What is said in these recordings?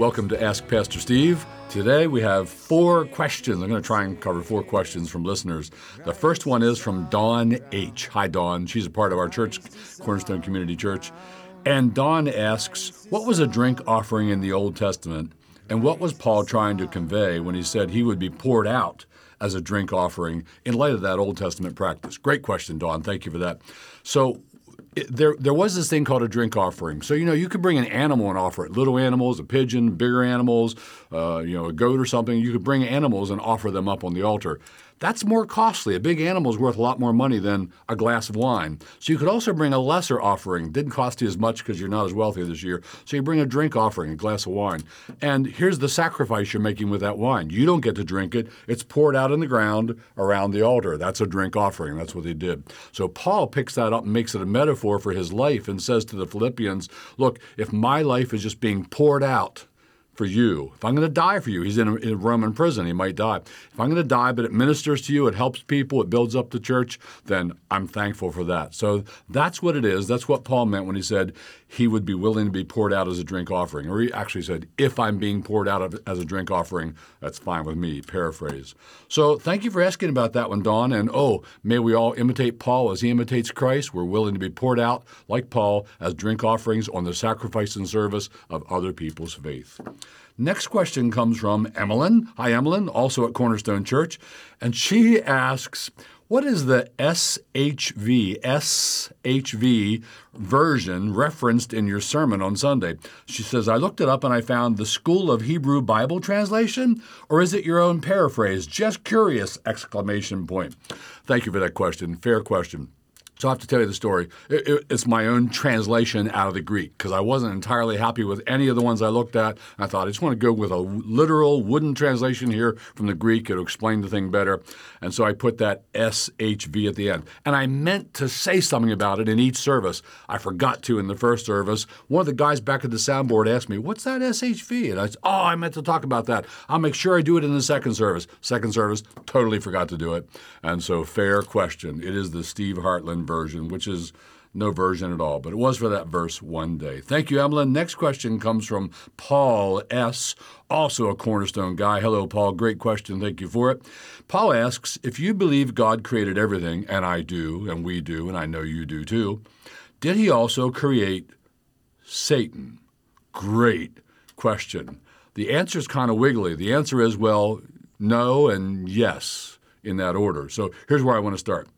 Welcome to Ask Pastor Steve. Today we have four questions. I'm going to try and cover four questions from listeners. The first one is from Dawn H. Hi, Dawn. She's a part of our church, Cornerstone Community Church. And Dawn asks, What was a drink offering in the Old Testament? And what was Paul trying to convey when he said he would be poured out as a drink offering in light of that Old Testament practice? Great question, Dawn. Thank you for that. So, there there was this thing called a drink offering. So you know you could bring an animal and offer it. Little animals, a pigeon, bigger animals, uh, you know a goat or something. You could bring animals and offer them up on the altar. That's more costly. A big animal is worth a lot more money than a glass of wine. So you could also bring a lesser offering. Didn't cost you as much because you're not as wealthy this year. So you bring a drink offering, a glass of wine. And here's the sacrifice you're making with that wine. You don't get to drink it. It's poured out in the ground around the altar. That's a drink offering. That's what they did. So Paul picks that up and makes it a metaphor for his life and says to the Philippians, look, if my life is just being poured out for you. If I'm going to die for you, he's in a, in a Roman prison, he might die. If I'm going to die, but it ministers to you, it helps people, it builds up the church, then I'm thankful for that. So that's what it is. That's what Paul meant when he said he would be willing to be poured out as a drink offering. Or he actually said, if I'm being poured out as a drink offering, that's fine with me, paraphrase. So thank you for asking about that one, Dawn. And oh, may we all imitate Paul as he imitates Christ. We're willing to be poured out, like Paul, as drink offerings on the sacrifice and service of other people's faith. Next question comes from Emmeline. Hi, Emmeline, also at Cornerstone Church. And she asks, what is the SHV, SHV version referenced in your sermon on Sunday? She says, I looked it up and I found the School of Hebrew Bible Translation, or is it your own paraphrase? Just curious! Exclamation point. Thank you for that question. Fair question. So I have to tell you the story. It, it, it's my own translation out of the Greek because I wasn't entirely happy with any of the ones I looked at. I thought I just want to go with a literal wooden translation here from the Greek. It'll explain the thing better. And so I put that SHV at the end. And I meant to say something about it in each service. I forgot to in the first service. One of the guys back at the soundboard asked me, What's that SHV? And I said, Oh, I meant to talk about that. I'll make sure I do it in the second service. Second service, totally forgot to do it. And so, fair question. It is the Steve Hartland version, which is no version at all, but it was for that verse one day. Thank you, Emily. Next question comes from Paul S., also a cornerstone guy. Hello, Paul. Great question. Thank you for it. Paul asks If you believe God created everything, and I do, and we do, and I know you do too, did he also create Satan? Great question. The answer is kind of wiggly. The answer is, well, no and yes in that order. So here's where I want to start.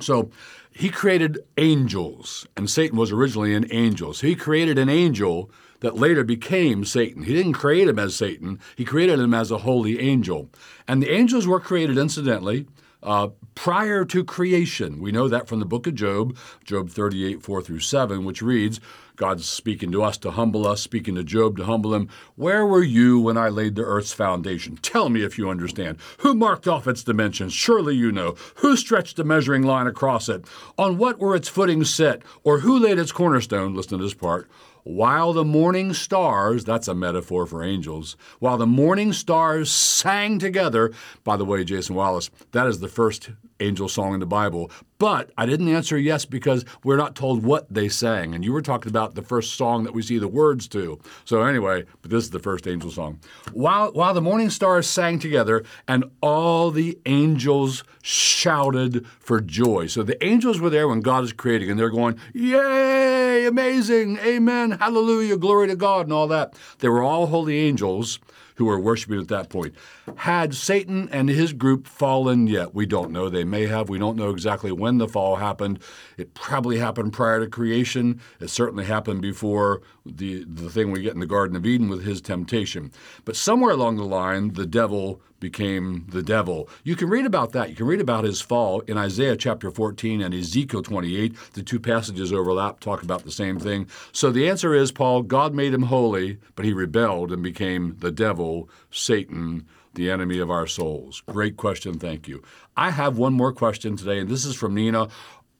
So he created angels, and Satan was originally an angel. So he created an angel that later became Satan. He didn't create him as Satan, he created him as a holy angel. And the angels were created, incidentally, uh, prior to creation. We know that from the book of Job, Job 38, 4 through 7, which reads, God's speaking to us to humble us, speaking to Job to humble him. Where were you when I laid the earth's foundation? Tell me if you understand. Who marked off its dimensions? Surely you know. Who stretched the measuring line across it? On what were its footings set? Or who laid its cornerstone? Listen to this part while the morning stars, that's a metaphor for angels, while the morning stars sang together, by the way, Jason Wallace, that is the first angel song in the Bible. But I didn't answer yes because we're not told what they sang. And you were talking about the first song that we see the words to. So anyway, but this is the first angel song. While, while the morning stars sang together and all the angels shouted for joy. So the angels were there when God is creating and they're going, Yay, amazing, amen, hallelujah, glory to God, and all that. They were all holy angels who were worshiping at that point. Had Satan and his group fallen yet? We don't know. They may have. We don't know exactly when the fall happened. It probably happened prior to creation. It certainly happened before the, the thing we get in the Garden of Eden with his temptation. But somewhere along the line, the devil became the devil. You can read about that. You can read about his fall in Isaiah chapter 14 and Ezekiel 28. The two passages overlap, talk about the same thing. So the answer is, Paul, God made him holy, but he rebelled and became the devil, Satan, the enemy of our souls? Great question, thank you. I have one more question today, and this is from Nina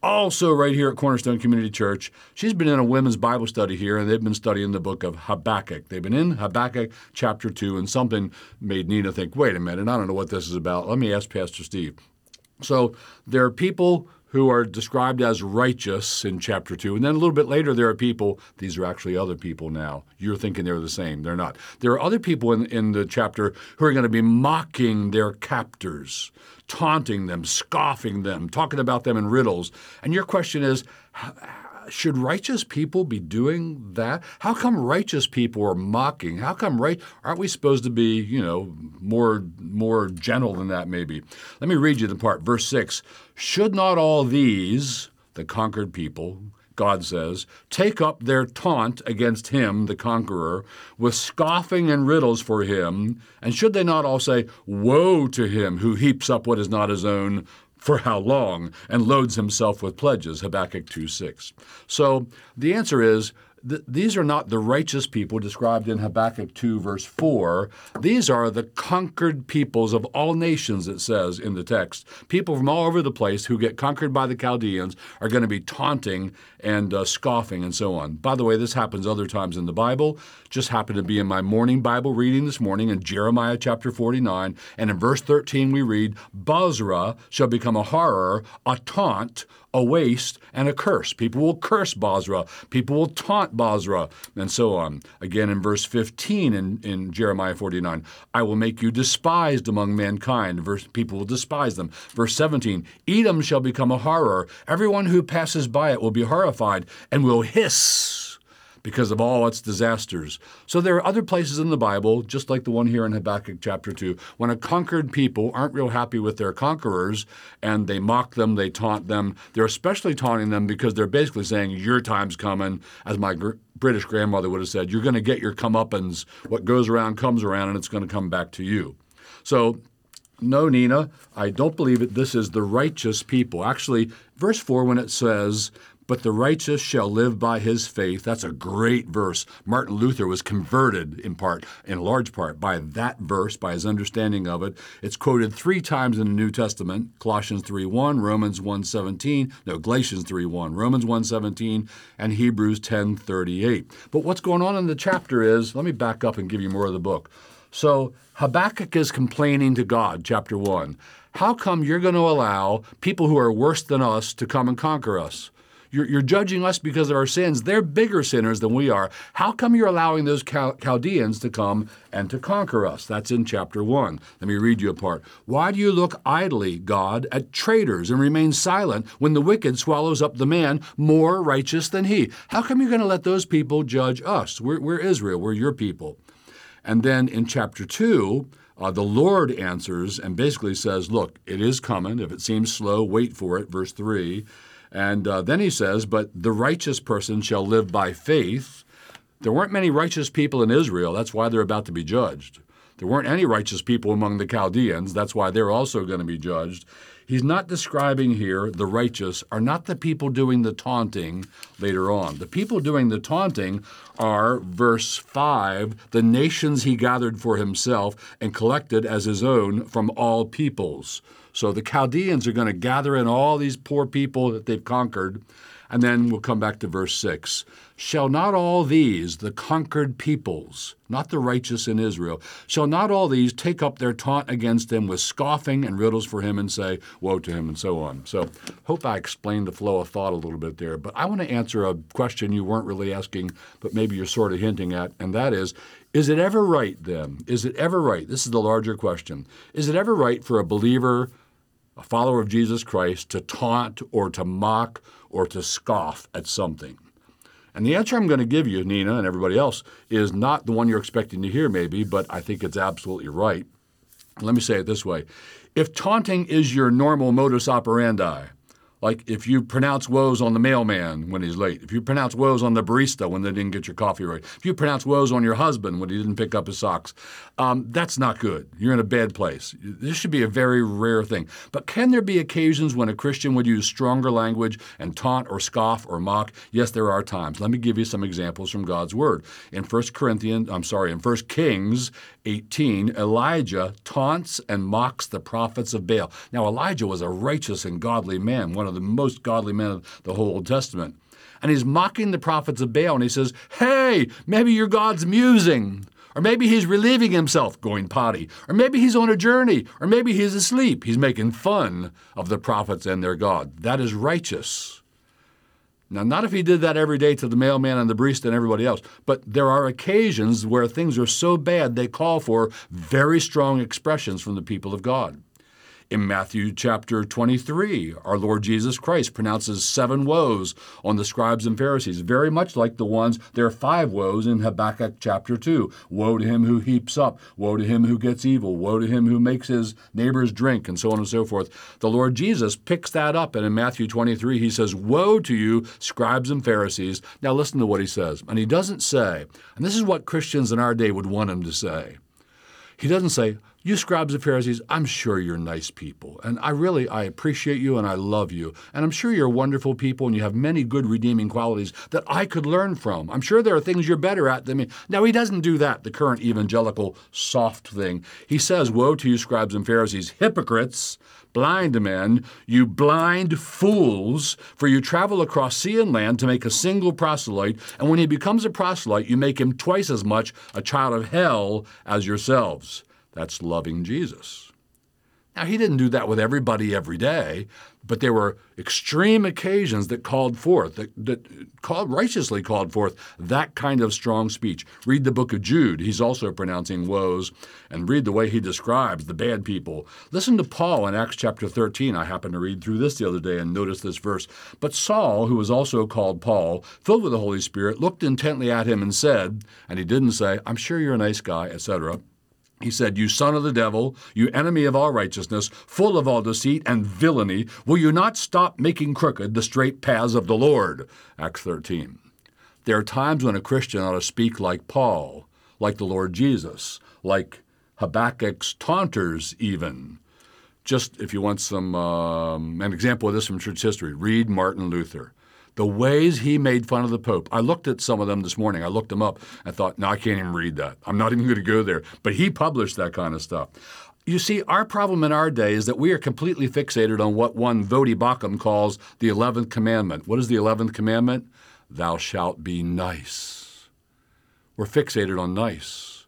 also right here at Cornerstone Community Church. She's been in a women's Bible study here, and they've been studying the book of Habakkuk. They've been in Habakkuk chapter 2, and something made Nina think, wait a minute, I don't know what this is about. Let me ask Pastor Steve. So there are people who are described as righteous in chapter 2. And then a little bit later, there are people, these are actually other people now. You're thinking they're the same. They're not. There are other people in, in the chapter who are going to be mocking their captors, taunting them, scoffing them, talking about them in riddles. And your question is, should righteous people be doing that? How come righteous people are mocking? How come right aren't we supposed to be, you know, more more gentle than that maybe? Let me read you the part verse 6. Should not all these, the conquered people, God says, take up their taunt against him, the conqueror, with scoffing and riddles for him, and should they not all say, Woe to him who heaps up what is not his own, for how long, and loads himself with pledges, Habakkuk 2 6. So the answer is th- these are not the righteous people described in Habakkuk 2, verse 4. These are the conquered peoples of all nations, it says in the text. People from all over the place who get conquered by the Chaldeans are going to be taunting and uh, scoffing and so on. By the way, this happens other times in the Bible. Just happened to be in my morning Bible reading this morning in Jeremiah chapter 49. And in verse 13, we read, Bozrah shall become a horror, a taunt, a waste, and a curse. People will curse Bozrah. People will taunt Bozrah, and so on. Again, in verse 15 in, in Jeremiah 49, I will make you despised among mankind. Verse, people will despise them. Verse 17, Edom shall become a horror. Everyone who passes by it will be horrified and will hiss because of all its disasters. So there are other places in the Bible, just like the one here in Habakkuk chapter 2, when a conquered people aren't real happy with their conquerors and they mock them, they taunt them. They're especially taunting them because they're basically saying, Your time's coming, as my gr- British grandmother would have said, You're going to get your comeuppance. What goes around comes around, and it's going to come back to you. So no, Nina, I don't believe it. This is the righteous people. Actually, verse 4, when it says, but the righteous shall live by his faith. That's a great verse. Martin Luther was converted in part, in large part, by that verse, by his understanding of it. It's quoted three times in the New Testament: Colossians 3:1, Romans 1:17, no, Galatians 3:1, Romans 1:17, and Hebrews 10:38. But what's going on in the chapter is, let me back up and give you more of the book. So Habakkuk is complaining to God, chapter 1. How come you're going to allow people who are worse than us to come and conquer us? You're, you're, judging us because of our sins. They're bigger sinners than we are. How come you're allowing those Chaldeans to come and to conquer us? That's in chapter 1. Let me read you a part. Why do you look idly, God, at traitors and remain silent when the wicked swallows up the man more righteous than he? How come you're going to let those people judge us? We're, we're Israel, we're your people. And then in chapter 2, uh, the Lord answers and basically says, Look, it is coming. If it seems slow, wait for it. Verse 3. And uh, then he says, But the righteous person shall live by faith. There weren't many righteous people in Israel. That's why they're about to be judged. There weren't any righteous people among the Chaldeans. That's why they're also going to be judged. He's not describing here the righteous are not the people doing the taunting later on. The people doing the taunting are, verse 5, the nations he gathered for himself and collected as his own from all peoples. So the Chaldeans are going to gather in all these poor people that they've conquered. And then we'll come back to verse 6. Shall not all these, the conquered peoples, not the righteous in Israel, shall not all these take up their taunt against him with scoffing and riddles for him and say, Woe to him, and so on? So, hope I explained the flow of thought a little bit there. But I want to answer a question you weren't really asking, but maybe you're sort of hinting at, and that is Is it ever right then? Is it ever right? This is the larger question. Is it ever right for a believer? A follower of Jesus Christ, to taunt or to mock or to scoff at something? And the answer I'm going to give you, Nina, and everybody else, is not the one you're expecting to hear, maybe, but I think it's absolutely right. Let me say it this way If taunting is your normal modus operandi, like if you pronounce woes on the mailman when he's late, if you pronounce woes on the barista when they didn't get your coffee right, if you pronounce woes on your husband when he didn't pick up his socks, um, that's not good. You're in a bad place. This should be a very rare thing. But can there be occasions when a Christian would use stronger language and taunt or scoff or mock? Yes, there are times. Let me give you some examples from God's Word. In 1 Corinthians, I'm sorry, in 1 Kings 18, Elijah taunts and mocks the prophets of Baal. Now, Elijah was a righteous and godly man, one of the most godly men of the whole Old Testament. And he's mocking the prophets of Baal, and he says, Hey, maybe your God's musing. Or maybe he's relieving himself going potty. Or maybe he's on a journey. Or maybe he's asleep. He's making fun of the prophets and their God. That is righteous. Now, not if he did that every day to the mailman and the barista and everybody else, but there are occasions where things are so bad they call for very strong expressions from the people of God. In Matthew chapter 23, our Lord Jesus Christ pronounces seven woes on the scribes and Pharisees, very much like the ones, there are five woes in Habakkuk chapter 2. Woe to him who heaps up, woe to him who gets evil, woe to him who makes his neighbors drink, and so on and so forth. The Lord Jesus picks that up, and in Matthew 23, he says, Woe to you, scribes and Pharisees. Now listen to what he says. And he doesn't say, and this is what Christians in our day would want him to say. He doesn't say, you scribes and Pharisees, I'm sure you're nice people. And I really, I appreciate you and I love you. And I'm sure you're wonderful people and you have many good redeeming qualities that I could learn from. I'm sure there are things you're better at than me. Now, he doesn't do that, the current evangelical soft thing. He says, Woe to you, scribes and Pharisees, hypocrites, blind men, you blind fools, for you travel across sea and land to make a single proselyte, and when he becomes a proselyte, you make him twice as much a child of hell as yourselves. That's loving Jesus. Now, he didn't do that with everybody every day, but there were extreme occasions that called forth, that, that, called, righteously called forth that kind of strong speech. Read the book of Jude. He's also pronouncing woes, and read the way he describes the bad people. Listen to Paul in Acts chapter 13. I happened to read through this the other day and noticed this verse. But Saul, who was also called Paul, filled with the Holy Spirit, looked intently at him and said, and he didn't say, I'm sure you're a nice guy, etc. He said, You son of the devil, you enemy of all righteousness, full of all deceit and villainy, will you not stop making crooked the straight paths of the Lord? Acts 13. There are times when a Christian ought to speak like Paul, like the Lord Jesus, like Habakkuk's taunters, even. Just if you want some um, an example of this from church history, read Martin Luther the ways he made fun of the Pope. I looked at some of them this morning. I looked them up and thought, no, I can't even read that. I'm not even going to go there. But he published that kind of stuff. You see, our problem in our day is that we are completely fixated on what one Voddie Baucham calls the 11th commandment. What is the 11th commandment? Thou shalt be nice. We're fixated on nice.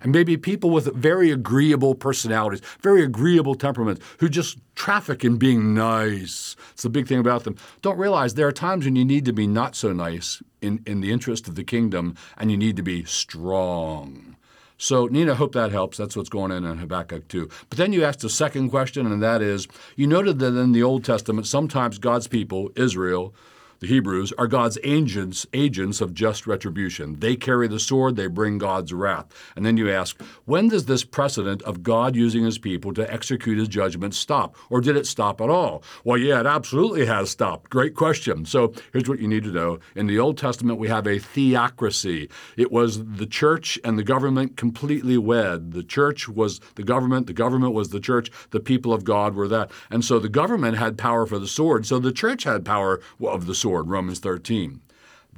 And maybe people with very agreeable personalities, very agreeable temperaments, who just traffic in being nice. It's the big thing about them. Don't realize there are times when you need to be not so nice in, in the interest of the kingdom, and you need to be strong. So, Nina, hope that helps. That's what's going on in Habakkuk 2. But then you asked a second question, and that is you noted that in the Old Testament, sometimes God's people, Israel, the Hebrews, are God's agents, agents of just retribution. They carry the sword, they bring God's wrath. And then you ask, when does this precedent of God using his people to execute his judgment stop? Or did it stop at all? Well, yeah, it absolutely has stopped. Great question. So here's what you need to know. In the Old Testament, we have a theocracy. It was the church and the government completely wed. The church was the government, the government was the church, the people of God were that. And so the government had power for the sword, so the church had power of the sword sword, Romans 13.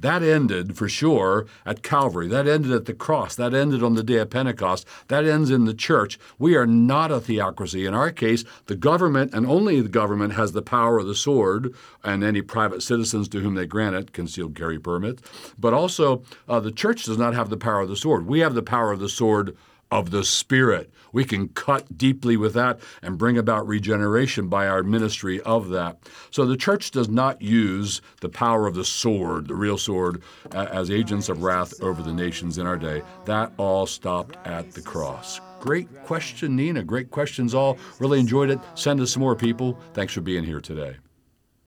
That ended for sure at Calvary. That ended at the cross. That ended on the day of Pentecost. That ends in the church. We are not a theocracy. In our case, the government and only the government has the power of the sword, and any private citizens to whom they grant it concealed carry permits. But also, uh, the church does not have the power of the sword. We have the power of the sword of the Spirit. We can cut deeply with that and bring about regeneration by our ministry of that. So the church does not use the power of the sword, the real sword, as agents of wrath over the nations in our day. That all stopped at the cross. Great question, Nina. Great questions, all. Really enjoyed it. Send us some more people. Thanks for being here today.